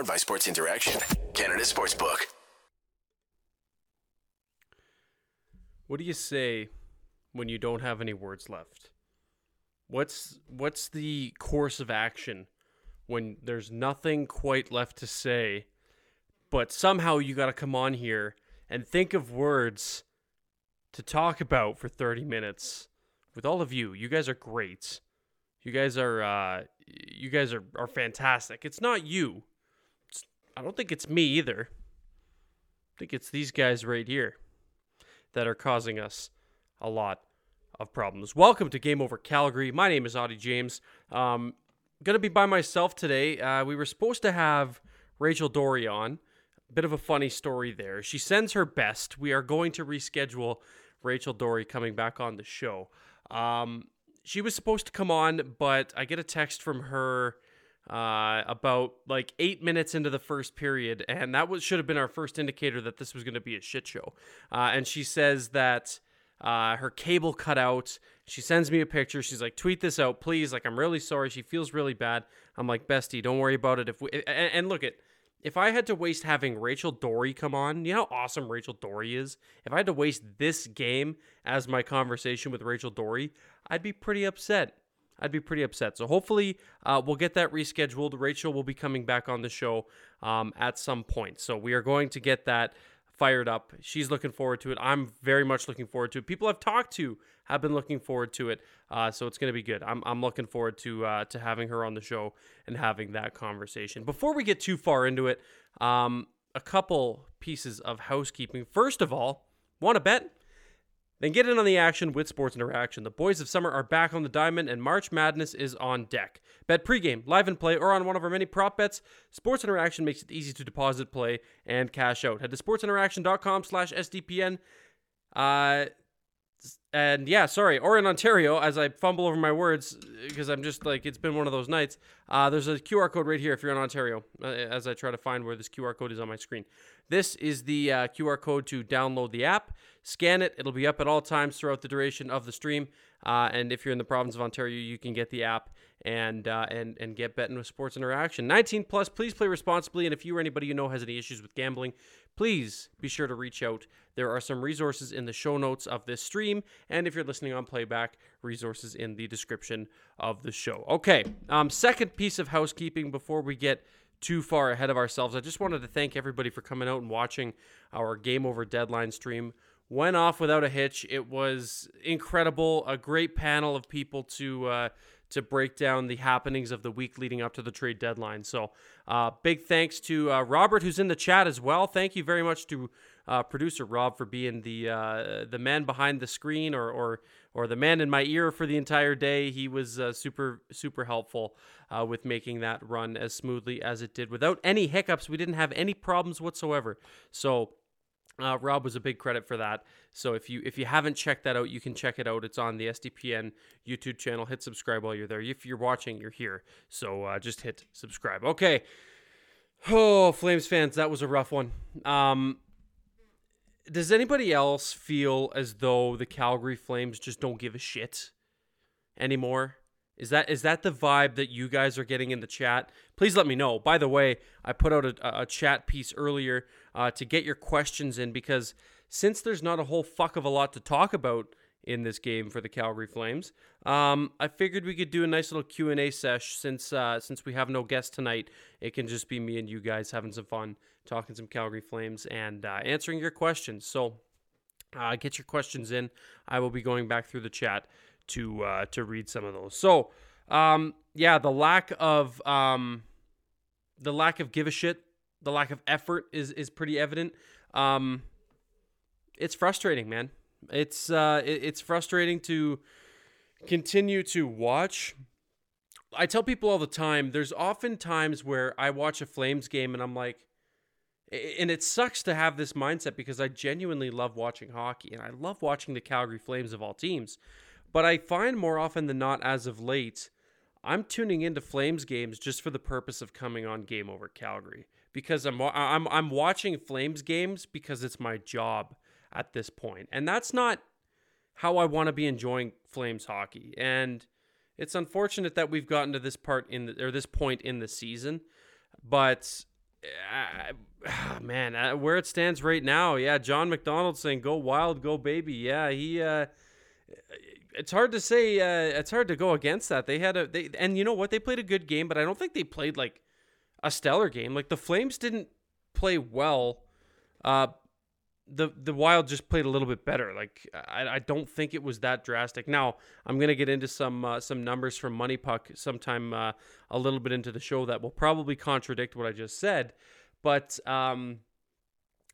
Powered by Sports Interaction, Canada Sportsbook. What do you say when you don't have any words left? What's what's the course of action when there's nothing quite left to say, but somehow you got to come on here and think of words to talk about for 30 minutes with all of you. You guys are great. You guys are uh you guys are are fantastic. It's not you. I don't think it's me either. I think it's these guys right here that are causing us a lot of problems. Welcome to Game Over Calgary. My name is Auddie James. Um, gonna be by myself today. Uh, we were supposed to have Rachel Doerrie on. Bit of a funny story there. She sends her best. We are going to reschedule Rachel Doerrie coming back on the show. Um, she was supposed to come on, but I get a text from her about like eight minutes into the first period, and that was should have been our first indicator that this was going to be a shit show. Uh, and she says that uh, her cable cut out. She sends me a picture. She's like, "Tweet this out, please." Like, I'm really sorry. She feels really bad. I'm like, "Bestie, don't worry about it." If we and, and look at if I had to waste having Rachel Doerrie come on, you know how awesome Rachel Doerrie is? If I had to waste this game as my conversation with Rachel Doerrie, I'd be pretty upset. I'd be pretty upset. So hopefully uh, we'll get that rescheduled. Rachel will be coming back on the show um, at some point. So we are going to get that fired up. She's looking forward to it. I'm very much looking forward to it. People I've talked to have been looking forward to it. Uh, so it's going to be good. I'm, I'm looking forward to uh, to having her on the show and having that conversation. Before we get too far into it, um, a couple pieces of housekeeping. First of all, want to bet? Then get in on the action with Sports Interaction. The boys of summer are back on the diamond, and March Madness is on deck. Bet pregame, live and play, or on one of our many prop bets. Sports Interaction makes it easy to deposit, play, and cash out. Head to sportsinteraction.com/sdpn. Uh, and yeah, sorry, or in Ontario, as I fumble over my words because I'm just like it's been one of those nights. Uh, there's a QR code right here if you're in Ontario. Uh, as I try to find where this QR code is on my screen, this is the uh, QR code to download the app. Scan it; it'll be up at all times throughout the duration of the stream. Uh, and if you're in the province of Ontario, you can get the app and uh, and and get betting with Sports Interaction. 19 plus. Please play responsibly. And if you or anybody you know has any issues with gambling, please be sure to reach out. There are some resources in the show notes of this stream, and if you're listening on playback, resources in the description of the show. Okay, um, second piece of housekeeping before we get too far ahead of ourselves. I just wanted to thank everybody for coming out and watching our Game Over Deadline stream. Went off without a hitch. It was incredible. A great panel of people to uh, to break down the happenings of the week leading up to the trade deadline. So, uh, big thanks to uh, Robert, who's in the chat as well. Thank you very much to uh, producer Rob for being the uh, the man behind the screen or or or the man in my ear for the entire day. He was uh, super super helpful with making that run as smoothly as it did without any hiccups. We didn't have any problems whatsoever. So. Uh, Rob was a big credit for that. So if you if you haven't checked that out, you can check it out. It's on the SDPN YouTube channel. Hit subscribe while you're there. If you're watching, you're here. So uh, just hit subscribe. Okay. Oh, Flames fans, that was a rough one. Um, does anybody else feel as though the Calgary Flames just don't give a shit anymore? Is that is that the vibe that you guys are getting in the chat? Please let me know. By the way, I put out a, a chat piece earlier uh, to get your questions in because since there's not a whole fuck of a lot to talk about in this game for the Calgary Flames, um, I figured we could do a nice little Q and A sesh since uh, since we have no guest tonight. It can just be me and you guys having some fun, talking some Calgary Flames, and uh, answering your questions. So uh, get your questions in. I will be going back through the chat to uh, to read some of those. So, um, yeah, the lack of um, the lack of give a shit, the lack of effort is is pretty evident. Um, it's frustrating, man. It's uh, it, it's frustrating to continue to watch. I tell people all the time. There's often times where I watch a Flames game and I'm like, and it sucks to have this mindset because I genuinely love watching hockey and I love watching the Calgary Flames of all teams. But I find more often than not, as of late, I'm tuning into Flames games just for the purpose of coming on Game Over Calgary because I'm I'm I'm watching Flames games because it's my job at this point, and that's not how I want to be enjoying Flames hockey. And it's unfortunate that we've gotten to this part in the, or this point in the season, but uh, man, uh, where it stands right now, yeah, John McDonald saying "Go wild, go baby." Yeah, he. Uh, it's hard to say. Uh, it's hard to go against that. They had a they, and you know what? They played a good game, but I don't think they played like a stellar game. Like the Flames didn't play well. Uh, the the Wild just played a little bit better. Like I, I don't think it was that drastic. Now I'm gonna get into some uh, some numbers from Money Puck sometime uh, a little bit into the show that will probably contradict what I just said, but um,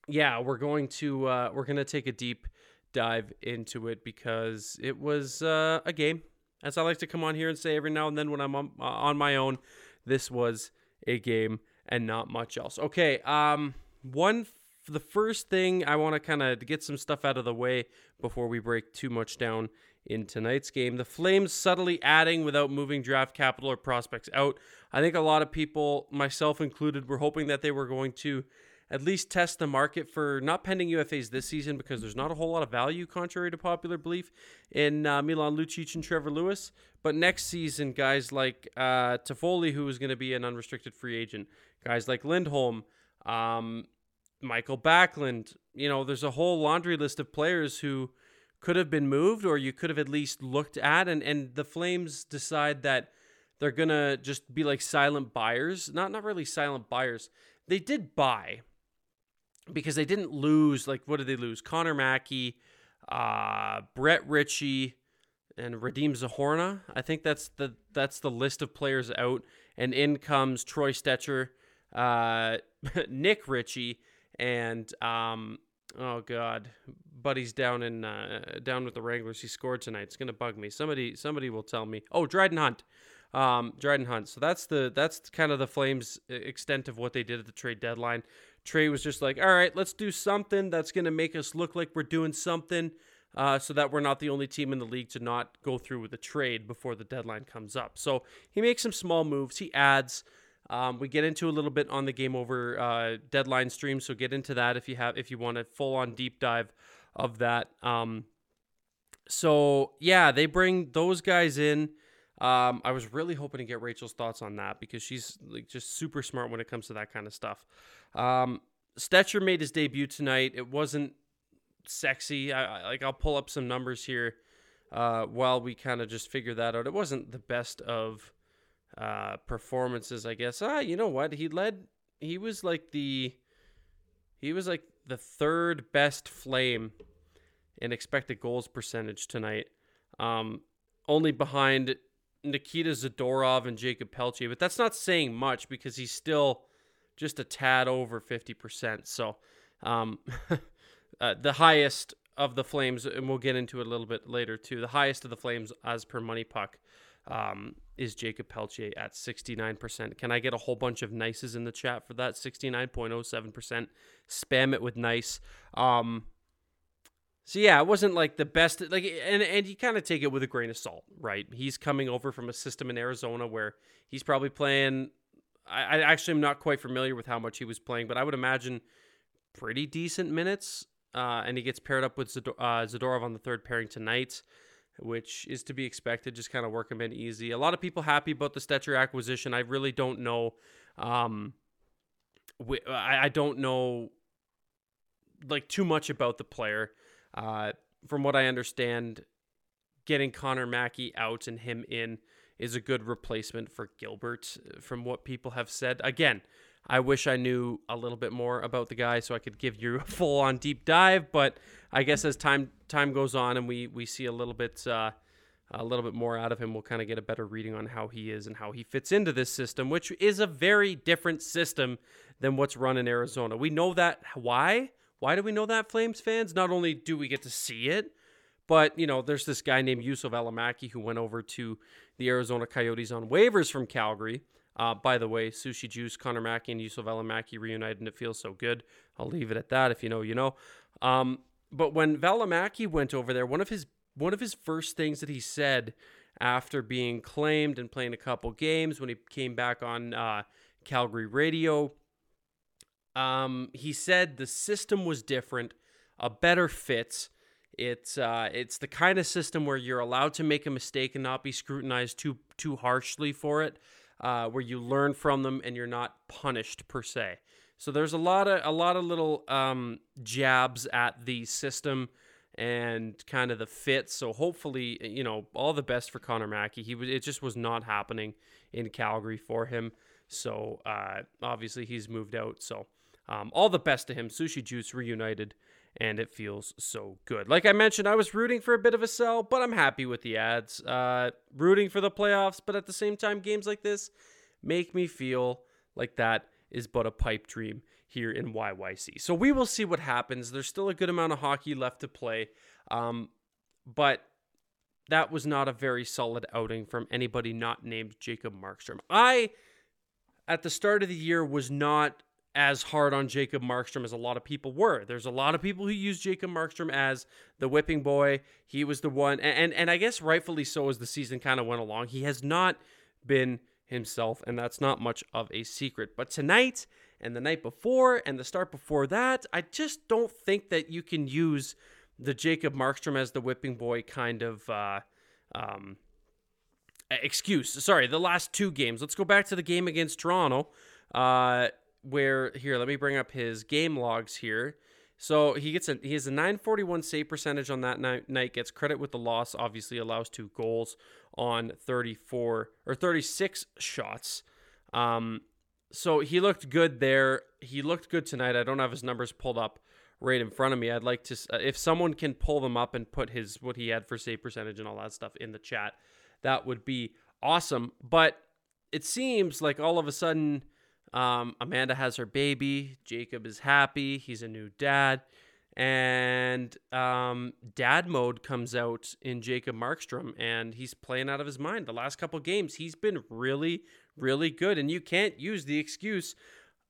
yeah, we're going to uh, we're gonna take a deep dive into it because it was uh, a game. As I like to come on here and say every now and then when I'm on, uh, on my own, this was a game and not much else. Okay, um, one the first thing I want to kind of get some stuff out of the way before we break too much down in tonight's game. The Flames subtly adding without moving draft capital or prospects out. I think a lot of people, myself included, were hoping that they were going to at least test the market for not pending UFAs this season because there's not a whole lot of value, contrary to popular belief, in uh, Milan Lucic and Trevor Lewis. But next season, guys like uh, Toffoli, who is going to be an unrestricted free agent, guys like Lindholm, um, Michael Backlund. You know, there's a whole laundry list of players who could have been moved or you could have at least looked at. And, and the Flames decide that they're going to just be like silent buyers. Not, not really silent buyers. They did buy because they didn't lose. Like, what did they lose? Connor Mackey, uh, Brett Ritchie, and Radim Zohorna. I think that's the that's the list of players out. And in comes Troy Stecher, uh, Nick Ritchie, and um, oh god, buddy's down in uh, down with the Wranglers. He scored tonight. It's gonna bug me. Somebody somebody will tell me. Oh, Dryden Hunt. Um, Dryden Hunt. So that's the that's kind of the Flames' extent of what they did at the trade deadline. Trey was just like, all right, let's do something that's gonna make us look like we're doing something. Uh, so that we're not the only team in the league to not go through with the trade before the deadline comes up. So he makes some small moves. He adds. Um, we get into a little bit on the game over uh, deadline stream, so get into that if you have if you want a full on deep dive of that. Um, so yeah, they bring those guys in. Um, I was really hoping to get Rachel's thoughts on that because she's like just super smart when it comes to that kind of stuff. Um, Stecher made his debut tonight. It wasn't sexy. I, I like I'll pull up some numbers here uh, while we kind of just figure that out. It wasn't the best of uh, performances, I guess. Ah, you know what? He led. He was like the. He was like the third best flame in expected goals percentage tonight. Um, only behind Nikita Zadorov and Jakob Pelletier, but that's not saying much because he's still just a tad over 50%. So, um, uh, the highest of the Flames, and we'll get into it a little bit later too, the highest of the Flames as per Money Puck um, is Jakob Pelletier at 69%. Can I get a whole bunch of nices in the chat for that? 69.07%. Spam it with nice. Um, so yeah, it wasn't like the best like and and you kind of take it with a grain of salt, right? He's coming over from a system in Arizona where he's probably playing I, I actually am not quite familiar with how much he was playing, but I would imagine pretty decent minutes. Uh, and he gets paired up with Zador- uh, Zadorov on the third pairing tonight which is to be expected. Just kind of work him in easy. A lot of people happy about the Stecher acquisition. I really don't know. Um, I, I don't know like too much about the player. Uh, from what I understand, getting Connor Mackey out and him in is a good replacement for Gilbert. From what people have said, again, I wish I knew a little bit more about the guy so I could give you a full on deep dive. But I guess as time time goes on and we we see a little bit uh, a little bit more out of him, we'll kind of get a better reading on how he is and how he fits into this system, which is a very different system than what's run in Arizona. We know that. Why? Why do we know that, Flames fans? Not only do we get to see it, but you know, there's this guy named Juuso Valimaki who went over to the Arizona Coyotes on waivers from Calgary. Uh, by the way, Sushi Juice, Connor Mackey, and Juuso Valimaki reunited, and it feels so good. I'll leave it at that. If you know, you know. Um, but when Valimaki went over there, one of his one of his first things that he said after being claimed and playing a couple games, when he came back on uh, Calgary radio, um, he said the system was different, a better fit. It's uh, it's the kind of system where you're allowed to make a mistake and not be scrutinized too too harshly for it uh, where you learn from them and you're not punished per se. So there's a lot of a lot of little um, jabs at the system and kind of the fit. So hopefully, you know, all the best for Connor Mackey. He was it just was not happening in Calgary for him. So uh, obviously he's moved out. So um, all the best to him. Sushi Juice reunited, and it feels so good. Like I mentioned, I was rooting for a bit of a sell, but I'm happy with the ads. Uh, rooting for the playoffs, but at the same time, games like this make me feel like that is but a pipe dream here in YYC. So we will see what happens. There's still a good amount of hockey left to play, um, but that was not a very solid outing from anybody not named Jacob Markstrom. I, at the start of the year, was not as hard on Jacob Markstrom as a lot of people were. There's a lot of people who use Jacob Markstrom as the whipping boy. He was the one, and and, and I guess rightfully so as the season kind of went along. He has not been himself, and that's not much of a secret. But tonight and the night before and the start before that, I just don't think that you can use the Jacob Markstrom as the whipping boy kind of uh, um, excuse. Sorry, the last two games. Let's go back to the game against Toronto, uh, where here. Let me bring up his game logs here. So he gets a he has a 941 save percentage on that night, night. Gets credit with the loss. Obviously allows two goals on 34 or 36 shots. Um, so he looked good there. He looked good tonight. I don't have his numbers pulled up right in front of me. I'd like to uh, if someone can pull them up and put his what he had for save percentage and all that stuff in the chat. That would be awesome. But it seems like all of a sudden um, Amanda has her baby. Jacob is happy. He's a new dad. And um, dad mode comes out in Jacob Markstrom, and he's playing out of his mind. The last couple games, he's been really, really good. And you can't use the excuse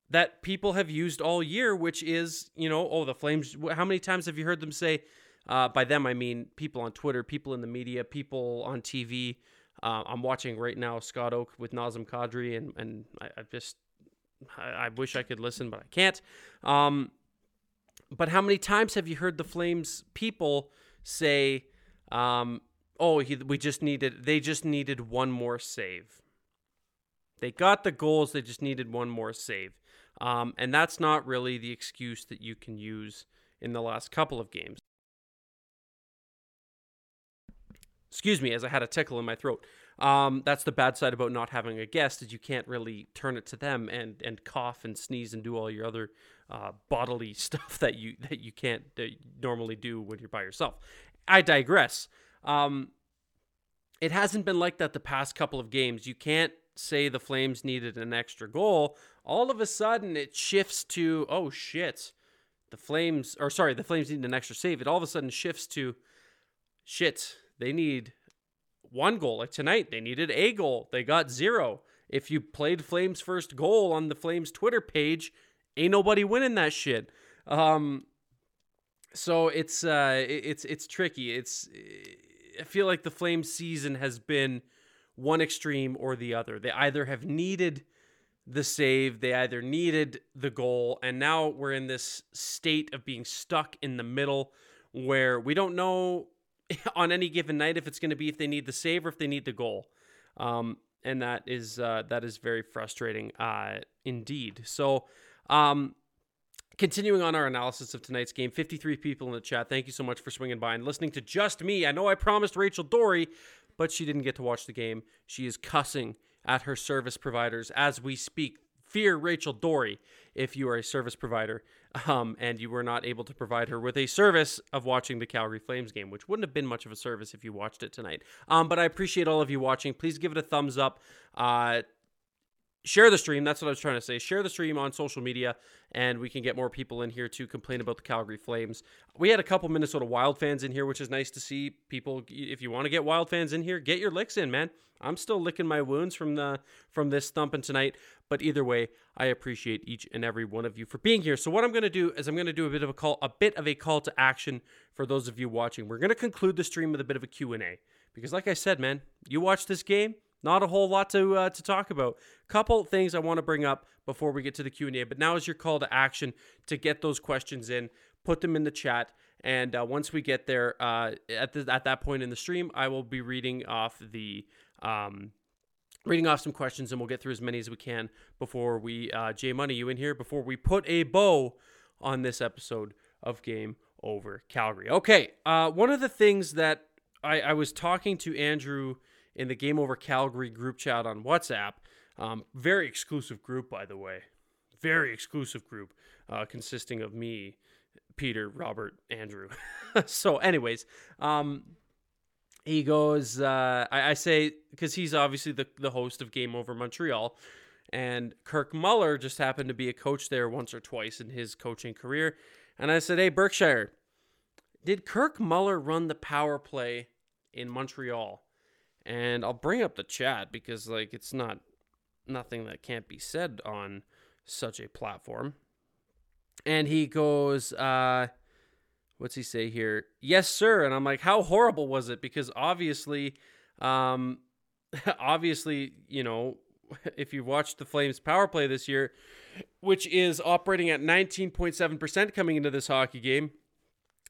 that people have used all year, which is, you know, oh, the Flames. How many times have you heard them say, uh, by them, I mean people on Twitter, people in the media, people on TV. Uh, I'm watching right now Scott Oake with Nazem Kadri, and, and I, I just I, I, wish I could listen, but I can't. Um, but how many times have you heard the Flames people say, um, "Oh, he, we just needed they just needed one more save." They got the goals, they just needed one more save. Um, and that's not really the excuse that you can use in the last couple of games. Excuse me, as I had a tickle in my throat. Um, that's the bad side about not having a guest is you can't really turn it to them and and cough and sneeze and do all your other uh, bodily stuff that you that you can't normally do when you're by yourself. I digress. Um, it hasn't been like that the past couple of games. You can't say the Flames needed an extra goal. All of a sudden, it shifts to oh shit, the Flames or sorry, the Flames need an extra save. It all of a sudden shifts to shit. They need one goal. Like tonight, they needed a goal. They got zero. If you played Flames first goal on the Flames Twitter page, ain't nobody winning that shit. Um, so it's uh, it's it's tricky. It's I feel like the Flames season has been one extreme or the other. They either have needed the save, they either needed the goal, and now we're in this state of being stuck in the middle where we don't know on any given night if it's going to be if they need the save or if they need the goal. Um, and that is uh, that is very frustrating uh, indeed. So, um, continuing on our analysis of tonight's game, 53 people in the chat. Thank you so much for swinging by and listening to just me. I know I promised Rachel Doerrie, but she didn't get to watch the game. She is cussing at her service providers as we speak. Fear Rachel Doerrie if you are a service provider um, and you were not able to provide her with a service of watching the Calgary Flames game, which wouldn't have been much of a service if you watched it tonight. Um, but I appreciate all of you watching. Please give it a thumbs up. Uh, share the stream. That's what I was trying to say. Share the stream on social media, and we can get more people in here to complain about the Calgary Flames. We had a couple Minnesota Wild fans in here, which is nice to see. People, if you want to get Wild fans in here, get your licks in, man. I'm still licking my wounds from the from this thumping tonight. But either way, I appreciate each and every one of you for being here. So what I'm going to do is I'm going to do a bit of a call, a bit of a call to action for those of you watching. We're going to conclude the stream with a bit of a Q&A because like I said, man, you watch this game, not a whole lot to uh, to talk about. Couple things I want to bring up before we get to the Q&A, but now is your call to action to get those questions in, put them in the chat. And uh, once we get there, uh, at the, at that point in the stream, I will be reading off the um, reading off some questions, and we'll get through as many as we can before we, uh, Jay Money, you in here, before we put a bow on this episode of Game Over Calgary. Okay, uh, one of the things that I, I was talking to Andrew in the Game Over Calgary group chat on WhatsApp, um, very exclusive group, by the way, very exclusive group uh, consisting of me, Peter, Robert, Andrew. so, anyways, um, he goes, uh, I, I say, because he's obviously the, the host of Game Over Montreal, and Kirk Muller just happened to be a coach there once or twice in his coaching career. And I said, Hey, Berkshire, did Kirk Muller run the power play in Montreal? And I'll bring up the chat because, like, it's not nothing that can't be said on such a platform. And he goes, uh, what's he say here? Yes, sir. And I'm like, how horrible was it? Because obviously, um, obviously, you know, if you've watched the Flames power play this year, which is operating at 19.7% coming into this hockey game,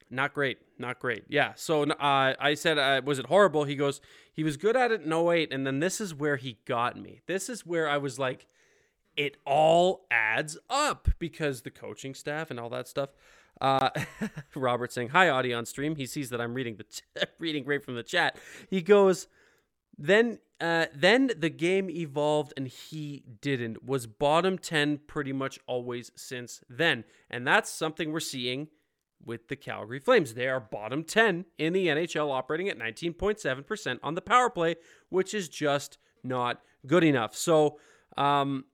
not great. Not great. Yeah. So uh, I said, uh, was it horrible? He goes, he was good at it in 08. And then this is where he got me. This is where I was like, it all adds up because the coaching staff and all that stuff. Uh, Robert saying hi, audio on stream. He sees that I'm reading the ch- reading right from the chat. He goes, then uh, then the game evolved and he didn't. Was bottom ten pretty much always since then, and that's something we're seeing with the Calgary Flames. They are bottom ten in the NHL, operating at 19.7 percent on the power play, which is just not good enough. So. Um,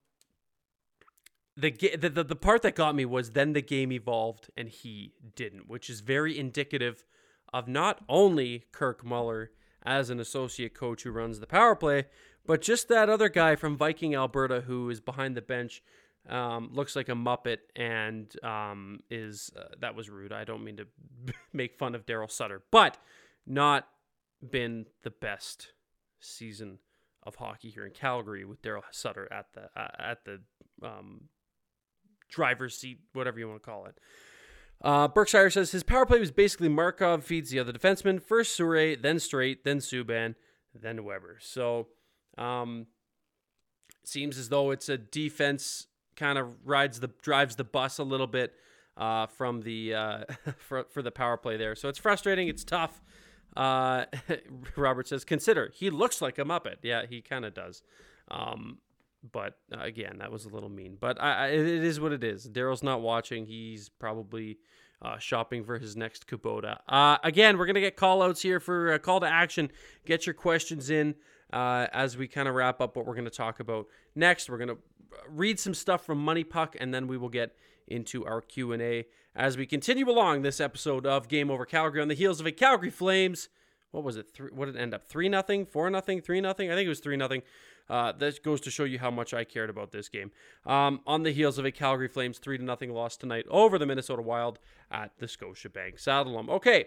the, the the the part that got me was then the game evolved and he didn't, which is very indicative of not only Kirk Muller as an associate coach who runs the power play, but just that other guy from Viking Alberta who is behind the bench, um, looks like a muppet and um, is uh, that was rude. I don't mean to make fun of Daryl Sutter, but not been the best season of hockey here in Calgary with Daryl Sutter at the uh, at the um, driver's seat, whatever you want to call it. Uh, Berkshire says his power play was basically Markov feeds the other defenseman, first Souray, then Streit, then Subban, then Weber. So um, seems as though it's a defense kind of rides the drives the bus a little bit uh, from the uh, for, for the power play there. So it's frustrating. It's tough. Uh, Robert says, consider he looks like a Muppet. Yeah, he kind of does. Um, but uh, again, that was a little mean. But I, I, it is what it is. Daryl's not watching. He's probably uh, shopping for his next Kubota. Uh, again, we're gonna get call outs here for a call to action. Get your questions in uh, as we kind of wrap up what we're gonna talk about next. We're gonna read some stuff from Money Puck, and then we will get into our Q and A as we continue along this episode of Game Over Calgary on the heels of a Calgary Flames. What was it? Three, what did it end up? Three nothing, four nothing, three nothing. I think it was three nothing uh, that goes to show you how much I cared about this game. Um, on the heels of a Calgary Flames 3 to nothing loss tonight over the Minnesota Wild at the Scotiabank Saddledome. Okay,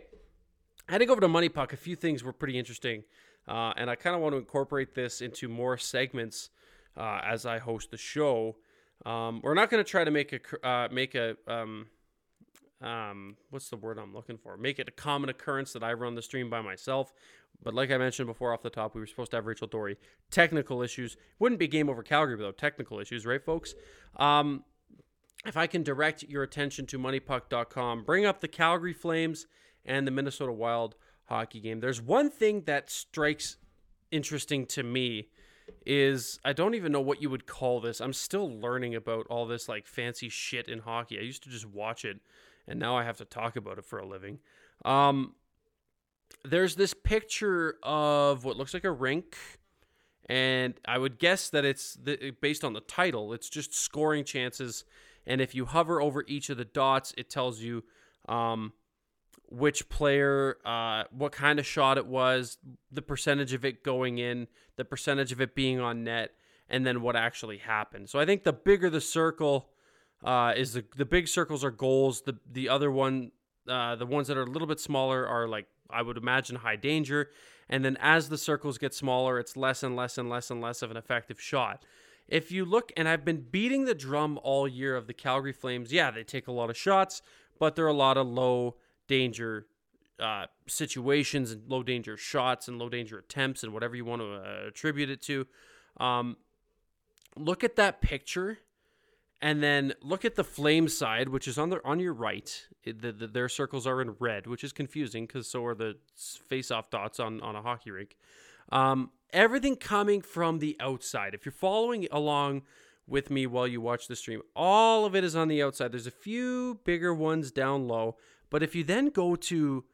heading over to Money Puck, a few things were pretty interesting, uh, and I kind of want to incorporate this into more segments uh, as I host the show. Um, we're not going to try to make a uh, make a um, um, what's the word I'm looking for? Make it a common occurrence that I run the stream by myself. But like I mentioned before off the top, we were supposed to have Rachel Doerrie. Technical issues. Wouldn't be game over Calgary without technical issues, right, folks? Um, if I can direct your attention to moneypuck.com, bring up the Calgary Flames and the Minnesota Wild hockey game. There's one thing that strikes interesting to me is I don't even know what you would call this. I'm still learning about all this like fancy shit in hockey. I used to just watch it and now I have to talk about it for a living. Um, there's this picture of what looks like a rink, and I would guess that it's the, based on the title. It's just scoring chances, and if you hover over each of the dots, it tells you um, which player, uh, what kind of shot it was, the percentage of it going in, the percentage of it being on net, and then what actually happened. So I think the bigger the circle uh, is the the big circles are goals. The the other one, uh, the ones that are a little bit smaller are like I would imagine high danger. And then as the circles get smaller, it's less and less and less and less of an effective shot. If you look, and I've been beating the drum all year of the Calgary Flames, yeah, they take a lot of shots, but they're a lot of low danger uh, situations and low danger shots and low danger attempts and whatever you want to uh, attribute it to. Um, look at that picture, and then look at the flame side, which is on the on your right. The, the, their circles are in red, which is confusing because so are the face-off dots on on a hockey rink. Um, everything coming from the outside. If you're following along with me while you watch the stream, all of it is on the outside. There's a few bigger ones down low, but if you then go to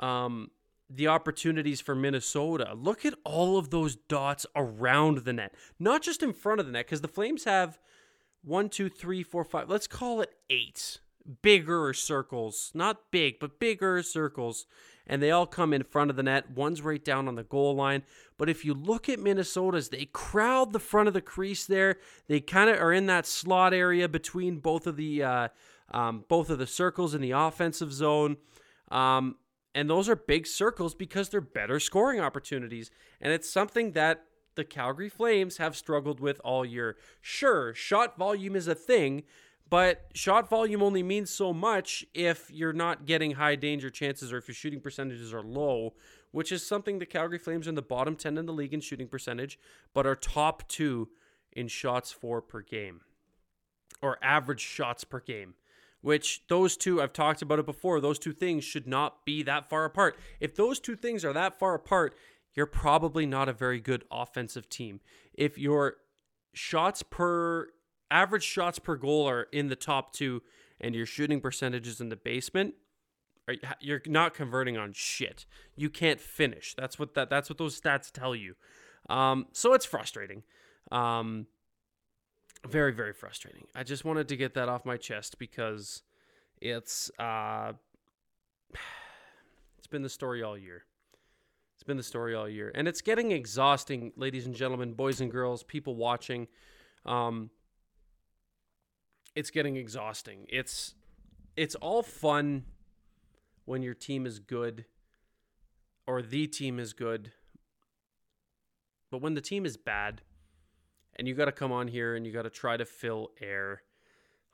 um, the opportunities for Minnesota, look at all of those dots around the net, not just in front of the net, because the Flames have one, two, three, four, five. Let's call it eight bigger circles, not big, but bigger circles, and they all come in front of the net. One's right down on the goal line. But if you look at Minnesota's, they crowd the front of the crease there. They kind of are in that slot area between both of the uh, um, both of the circles in the offensive zone. Um, and those are big circles because they're better scoring opportunities. And it's something that the Calgary Flames have struggled with all year. Sure, shot volume is a thing, but shot volume only means so much if you're not getting high danger chances or if your shooting percentages are low, which is something the Calgary Flames are in the bottom 10 in the league in shooting percentage, but are top two in shots for per game or average shots per game. Which those two, I've talked about it before, those two things should not be that far apart. If those two things are that far apart, you're probably not a very good offensive team. If your shots per average shots per goal are in the top two and your shooting percentages in the basement, you're not converting on shit. You can't finish. That's what that that's what those stats tell you. Um, so it's frustrating. Um, very very frustrating. I just wanted to get that off my chest because it's uh, it's been the story all year. It's been the story all year, and it's getting exhausting, ladies and gentlemen, boys and girls, people watching. Um, it's getting exhausting. It's it's all fun when your team is good or the team is good. But when the team is bad and you got to come on here and you got to try to fill air,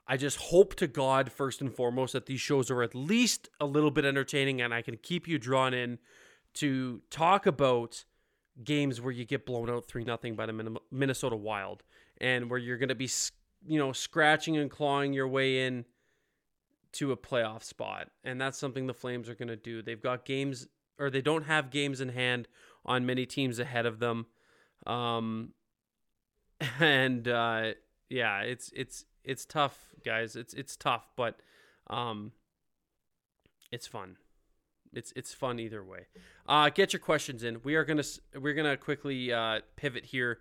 I just hope to God, first and foremost, that these shows are at least a little bit entertaining and I can keep you drawn in to talk about games where you get blown out 3 nothing by the Minnesota Wild and where you're going to be, you know, scratching and clawing your way in to a playoff spot. And that's something the Flames are going to do. They've got games or they don't have games in hand on many teams ahead of them. Um and uh yeah, it's it's it's tough, guys. It's it's tough, but um it's fun. It's it's fun either way. Uh get your questions in. We are to we're to quickly uh pivot here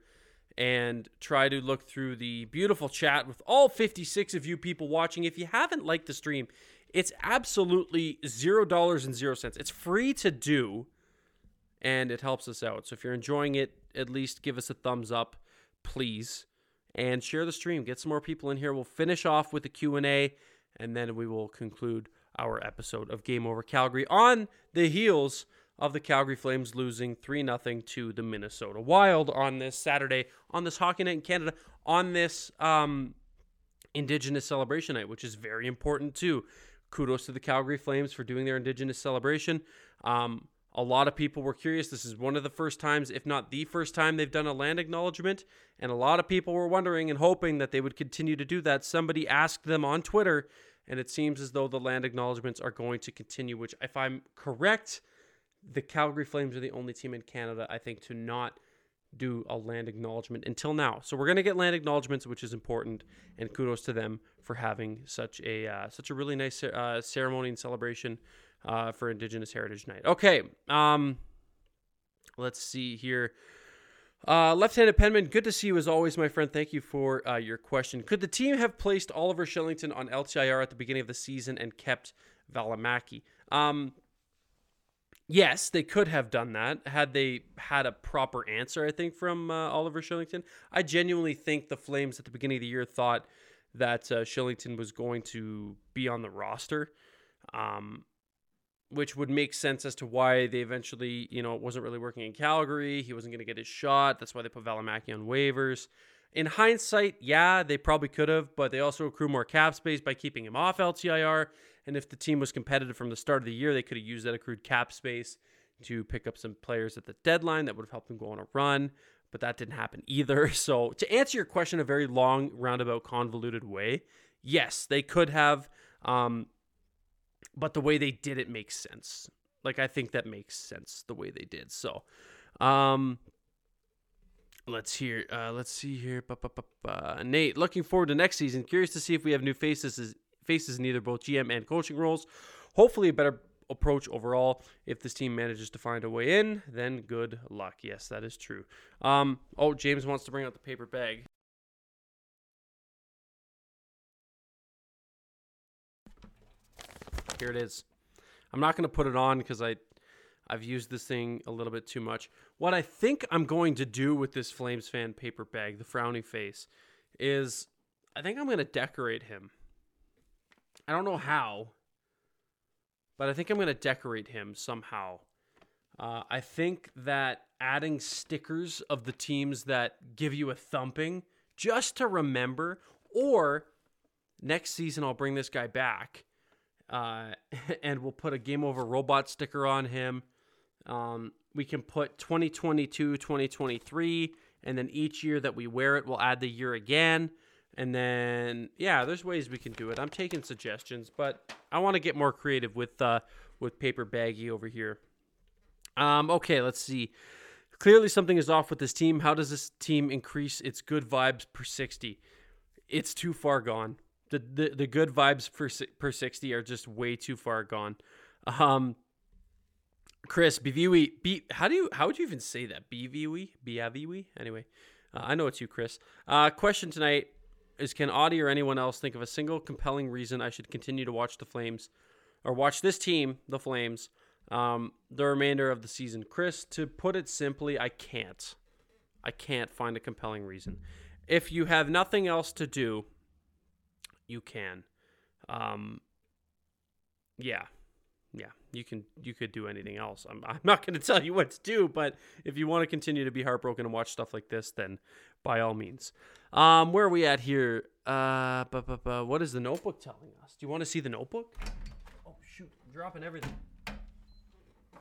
and try to look through the beautiful chat with all 56 of you people watching. If you haven't liked the stream, it's absolutely zero dollars and zero cents. It's free to do, and it helps us out. So if you're enjoying it, at least give us a thumbs up, please, and share the stream. Get some more people in here. We'll finish off with the Q and A, and then we will conclude our episode of Game Over Calgary on the heels of the Calgary Flames losing 3 0 to the Minnesota Wild on this Saturday, on this Hockey Night in Canada, on this um, Indigenous Celebration Night, which is very important too. Kudos to the Calgary Flames for doing their Indigenous celebration. Um, a lot of people were curious. This is one of the first times, if not the first time, they've done a land acknowledgement. And a lot of people were wondering and hoping that they would continue to do that. Somebody asked them on Twitter, and it seems as though the land acknowledgements are going to continue, which, if I'm correct, the Calgary Flames are the only team in Canada, I think, to not do a land acknowledgement until now. So we're going to get land acknowledgements, which is important, and kudos to them for having such a uh, such a really nice uh, ceremony and celebration uh, for Indigenous Heritage Night. Okay, um, let's see here. Uh, left-handed penman, good to see you as always, my friend. Thank you for uh, your question. Could the team have placed Oliver Kylington on LTIR at the beginning of the season and kept Valimaki? Um, yes, they could have done that had they had a proper answer. I think from uh, Oliver Kylington. I genuinely think the Flames at the beginning of the year thought that uh, Kylington was going to be on the roster. Um, which would make sense as to why they eventually, you know, it wasn't really working in Calgary. He wasn't going to get his shot. That's why they put Valimaki on waivers. In hindsight, yeah, they probably could have, but they also accrue more cap space by keeping him off LTIR. And if the team was competitive from the start of the year, they could have used that accrued cap space to pick up some players at the deadline that would have helped them go on a run. but that didn't happen either. So, to answer your question, a very long, roundabout, convoluted way, yes, they could have, um, but the way they did it makes sense. Like, I think that makes sense the way they did. So, um, let's hear. Uh, let's see here. Ba-ba-ba-ba. Nate, looking forward to next season. Curious to see if we have new faces faces in either both GM and coaching roles. Hopefully, a better approach overall. If this team manages to find a way in, then good luck. Yes, that is true. Um, oh, James wants to bring out the paper bag. Here it is. I'm not going to put it on because I I've used this thing a little bit too much. What I think I'm going to do with this Flames fan paper bag, the frowny face, is I think I'm going to decorate him. I don't know how, but I think I'm going to decorate him somehow. Uh, I think that adding stickers of the teams that give you a thumping just to remember, or next season I'll bring this guy back uh, and we'll put a game over robot sticker on him um, we can put 2022, 2023, and then each year that we wear it, we'll add the year again. And then, yeah, there's ways we can do it. I'm taking suggestions, but I want to get more creative with uh, with paper baggy over here. Um, okay, let's see. Clearly, something is off with this team. How does this team increase its good vibes per 60? It's too far gone. The the, the good vibes per per 60 are just way too far gone. Um, Chris, Biviwi, B, how do you, how would you even say that? Biviwi? Biaviwi? Anyway, uh, I know it's you, Chris. Uh, question tonight is Can Auddie or anyone else think of a single compelling reason I should continue to watch the Flames or watch this team, the Flames, um, the remainder of the season? Chris, to put it simply, I can't. I can't find a compelling reason. If you have nothing else to do, you can. Um, yeah, yeah, you can you could do anything else. I'm I'm not going to tell you what to do, but if you want to continue to be heartbroken and watch stuff like this, then by all means. Um, where are we at here? Uh, bu- bu- bu- what is the notebook telling us? Do you want to see the notebook? Oh shoot, I'm dropping everything.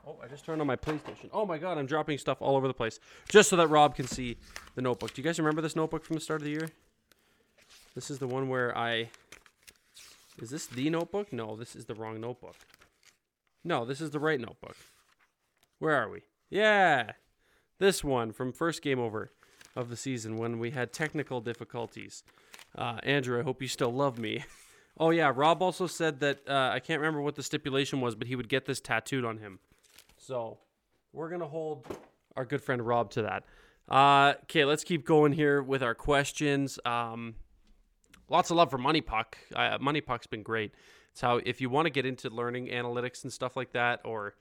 Oh, I just turned on my PlayStation. Oh my god, I'm dropping stuff all over the place just so that Rob can see the notebook. Do you guys remember this notebook from the start of the year? This is the one where I. Is this the notebook? No, this is the wrong notebook. No, this is the right notebook. Where are we? Yeah, this one from first game over of the season when we had technical difficulties. Uh, Andrew, I hope you still love me. oh yeah, Rob also said that uh, I can't remember what the stipulation was, but he would get this tattooed on him. So we're gonna hold our good friend Rob to that. Uh, okay, let's keep going here with our questions. Um, lots of love for Money Puck. Uh, Money Puck's been great. It's how if you want to get into learning analytics and stuff like that, or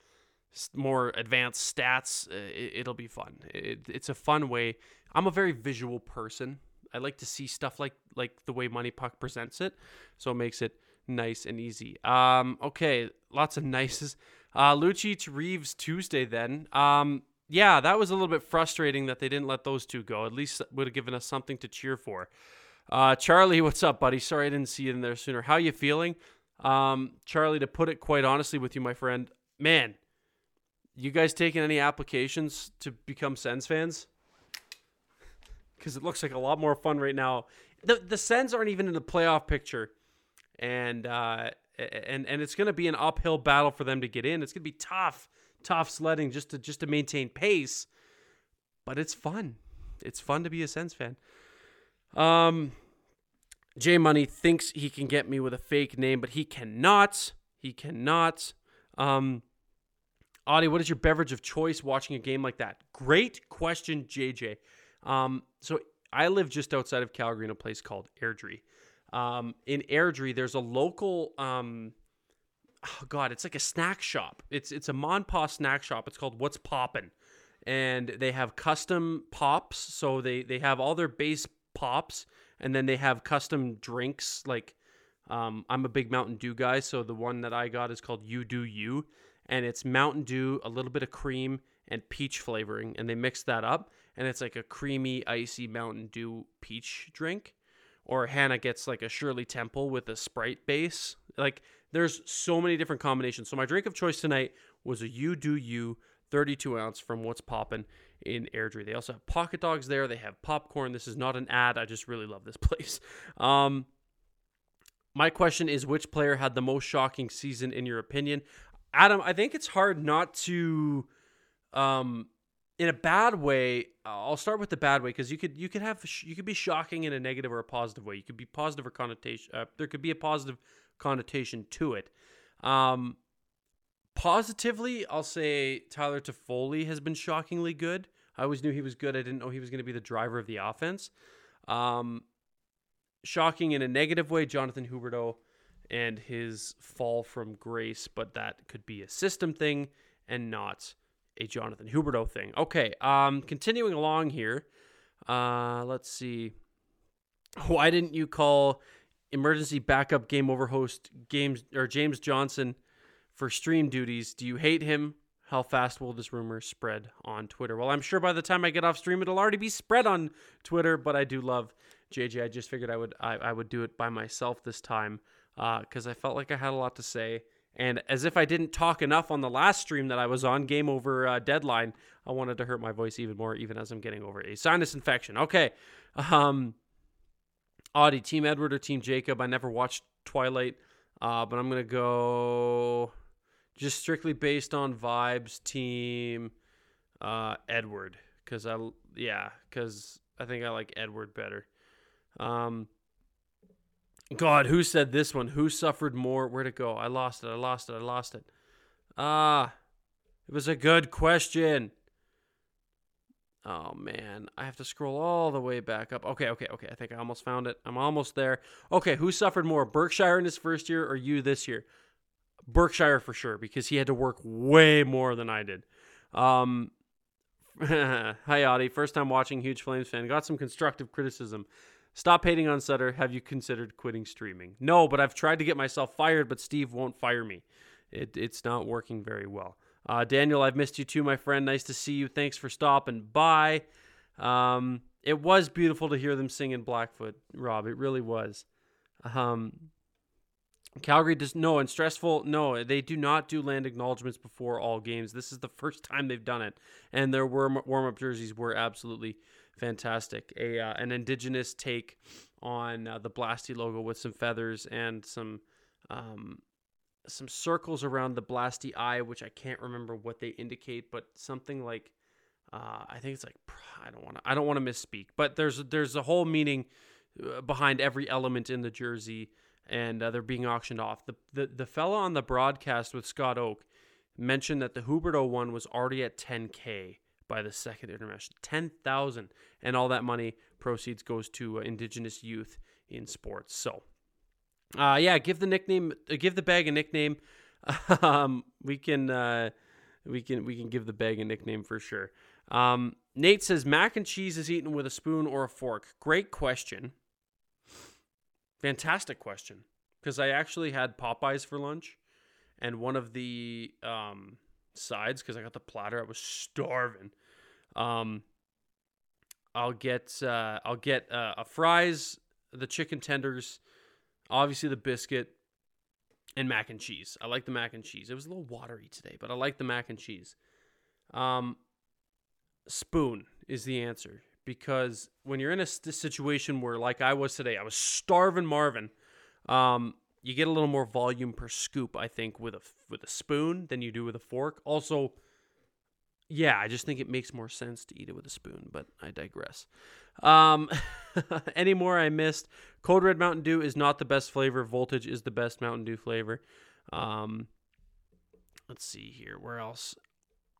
more advanced stats, uh, it, will be fun. It, it's a fun way. I'm a very visual person. I like to see stuff like like the way Money Puck presents it, so it makes it nice and easy. Um, okay, lots of nices. Uh, Lucic Reeves Tuesday then. Um, yeah, that was a little bit frustrating that they didn't let those two go. At least would have given us something to cheer for. Uh, Charlie, what's up, buddy? Sorry I didn't see you in there sooner. How you feeling? Um, Charlie, to put it quite honestly with you, my friend, man, you guys taking any applications to become Sens fans? Because it looks like a lot more fun right now. The the Sens aren't even in the playoff picture, and uh, and and it's going to be an uphill battle for them to get in. It's going to be tough, tough sledding just to just to maintain pace. But it's fun. It's fun to be a Sens fan. Um, J Money thinks he can get me with a fake name, but he cannot. He cannot. Um, Auddie, what is your beverage of choice watching a game like that? Great question, JJ. Um, so I live just outside of Calgary in a place called Airdrie. Um, in Airdrie, there's a local, um, oh God, it's like a snack shop. It's it's a Monpa snack shop. It's called What's Poppin', and they have custom pops. So they they have all their base pops and then they have custom drinks like um, I'm a big Mountain Dew guy, so the one that I got is called You Do You, and it's Mountain Dew, a little bit of cream, and peach flavoring, and they mix that up, and it's like a creamy, icy Mountain Dew peach drink. Or Hannah gets like a Shirley Temple with a Sprite base. Like there's so many different combinations. So my drink of choice tonight was a You Do You 32 ounce from What's Poppin'. In Airdrie. They also have pocket dogs there. They have popcorn. This is not an ad. I just really love this place. Um, my question is which player had the most shocking season in your opinion? Adam, I think it's hard not to um in a bad way, I'll start with the bad way because you could you could have you could be shocking in a negative or a positive way. You could be positive or connotation. Uh, there could be a positive connotation to it. Um, positively, I'll say Tyler Toffoli has been shockingly good. I always knew he was good. I didn't know he was going to be the driver of the offense. Um, shocking in a negative way, Jonathan Huberdeau and his fall from grace, but that could be a system thing and not a Jonathan Huberdeau thing. Okay, um, continuing along here. Uh, let's see. Why didn't you call emergency backup game over host games or James Johnson for stream duties? Do you hate him? How fast will this rumor spread on Twitter? Well, I'm sure by the time I get off stream, it'll already be spread on Twitter. But I do love JJ. I just figured I would I, I would do it by myself this time because uh, I felt like I had a lot to say. And as if I didn't talk enough on the last stream that I was on, game over uh, deadline, I wanted to hurt my voice even more, even as I'm getting over a sinus infection. Okay. Um, Auddie, Team Edward or Team Jacob? I never watched Twilight, uh, but I'm going to go just strictly based on vibes, Team uh, Edward. Because I, yeah, because I think I like Edward better. Um, God, who said this one? Who suffered more? Where'd it go? I lost it. I lost it. I lost it. Ah, it was a good question. Oh man, I have to scroll all the way back up. Okay, okay, okay. I think I almost found it. I'm almost there. Okay, who suffered more, Berkshire in his first year or you this year? Berkshire for sure because he had to work way more than I did. Um, hi, Auddie. First time watching, huge Flames fan. Got some constructive criticism. Stop hating on Sutter. Have you considered quitting streaming? No, but I've tried to get myself fired, but Steve won't fire me. It, it's not working very well. Uh, Daniel, I've missed you too, my friend. Nice to see you. Thanks for stopping by. Um, it was beautiful to hear them sing in Blackfoot, Rob. It really was. Um, Calgary does no and stressful. No, they do not do land acknowledgments before all games. This is the first time they've done it, and their warm warm up jerseys were absolutely fantastic. A uh, an indigenous take on uh, the Blasty logo with some feathers and some um, some circles around the Blasty eye, which I can't remember what they indicate, but something like uh, I think it's like I don't want to I don't want to misspeak, but there's there's a whole meaning uh, behind every element in the jersey, and uh, they're being auctioned off. The the the fella on the broadcast with Scott Oake mentioned that the Huberdeau one was already at 10k by the second intermission. 10,000 and all that money proceeds goes to uh, indigenous youth in sports. So, uh, yeah, give the nickname, uh, give the bag a nickname. um, we can, uh, we can, we can give the bag a nickname for sure. Um, Nate says mac and cheese is eaten with a spoon or a fork. Great question. Fantastic question. Because I actually had Popeyes for lunch, and one of the um, sides because I got the platter. I was starving. Um, I'll get uh, I'll get uh, a fries, the chicken tenders, obviously the biscuit, and mac and cheese. I like the mac and cheese. It was a little watery today, but I like the mac and cheese. Um, spoon is the answer because when you're in a situation where, like I was today, I was starving Marvin. Um, you get a little more volume per scoop, I think, with a with a spoon than you do with a fork. Also, yeah, I just think it makes more sense to eat it with a spoon, but I digress. Um, any more I missed? Code Red Mountain Dew is not the best flavor. Voltage is the best Mountain Dew flavor. Um, let's see here. Where else?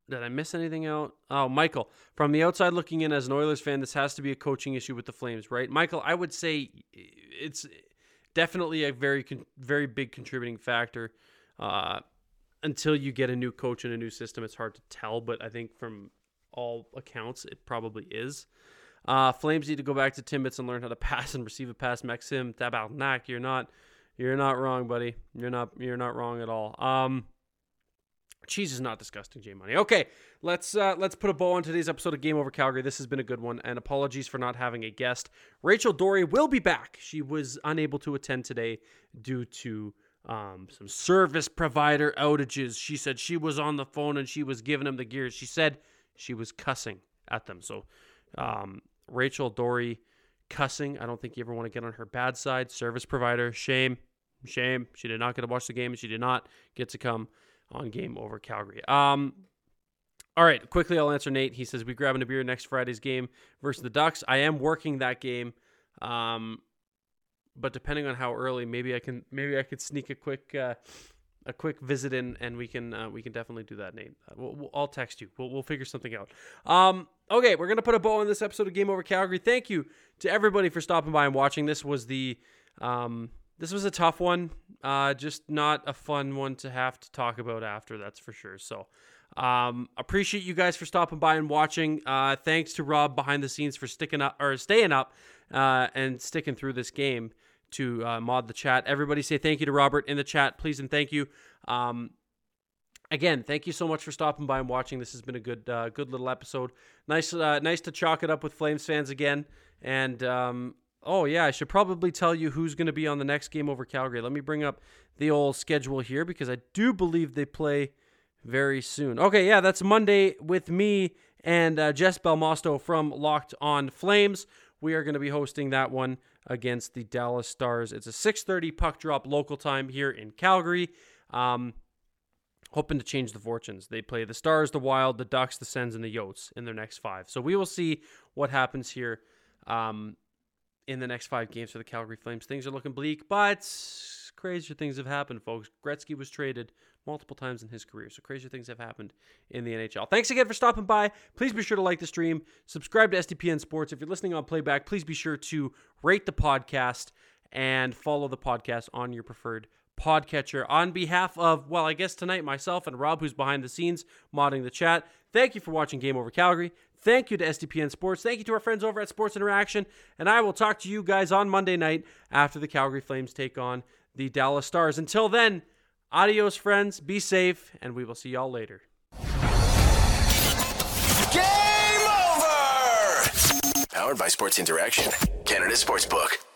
Did I miss anything out? Oh, Michael, from the outside looking in as an Oilers fan, this has to be a coaching issue with the Flames, right? Michael, I would say it's definitely a very very big contributing factor. Uh, until you get a new coach and a new system, it's hard to tell. But I think from all accounts, it probably is. Uh, Flames need to go back to Timbits and learn how to pass and receive a pass. Maxim Tabarnak, you're not you're not wrong, buddy. You're not you're not wrong at all. Um, Cheese is not disgusting, J Money. Okay, let's uh, let's put a bow on today's episode of Game Over Calgary. This has been a good one, and apologies for not having a guest. Rachel Doerrie will be back. She was unable to attend today due to um, some service provider outages. She said she was on the phone and she was giving them the gears. She said she was cussing at them. So um, Rachel Doerrie cussing. I don't think you ever want to get on her bad side. Service provider, shame, shame. She did not get to watch the game, she did not get to come on game over Calgary. Um, all right, quickly I'll answer Nate. He says we grabbing a beer next Friday's game versus the Ducks. I am working that game, um, but depending on how early, maybe I can maybe I could sneak a quick uh, a quick visit in, and we can uh, we can definitely do that, Nate. Uh, we'll, we'll, I'll text you. We'll, we'll figure something out. Um, okay, we're gonna put a bow on this episode of Game Over Calgary. Thank you to everybody for stopping by and watching. This was the um, this was a tough one. Uh, just not a fun one to have to talk about after. That's for sure. So. Um, appreciate you guys for stopping by and watching. Uh, thanks to Rob behind the scenes for sticking up or staying up uh, and sticking through this game to uh, mod the chat. Everybody say thank you to Robert in the chat, please and thank you. Um, again, thank you so much for stopping by and watching. This has been a good, uh, good little episode. Nice, uh, nice to chalk it up with Flames fans again. And um, oh yeah, I should probably tell you who's going to be on the next game over Calgary. Let me bring up the old schedule here because I do believe they play very soon. Okay, yeah, that's Monday with me and uh, Jess Belmosto from Locked On Flames. We are going to be hosting that one against the Dallas Stars. It's a 6:30 puck drop local time here in Calgary. Um, hoping to change the fortunes. They play the Stars, the Wild, the Ducks, the Sens, and the Yotes in their next five. So we will see what happens here um, in the next five games for the Calgary Flames. Things are looking bleak, but crazier things have happened, folks. Gretzky was traded multiple times in his career. So crazier things have happened in the NHL. Thanks again for stopping by. Please be sure to like the stream, subscribe to SDPN Sports. If you're listening on playback, please be sure to rate the podcast and follow the podcast on your preferred podcatcher. On behalf of, well, I guess tonight myself and Rob, who's behind the scenes modding the chat, thank you for watching Game Over Calgary. Thank you to SDPN Sports. Thank you to our friends over at Sports Interaction. And I will talk to you guys on Monday night after the Calgary Flames take on the Dallas Stars. Until then, Adios, friends. Be safe, and we will see y'all later. Game over! Powered by Sports Interaction, Canada Sportsbook.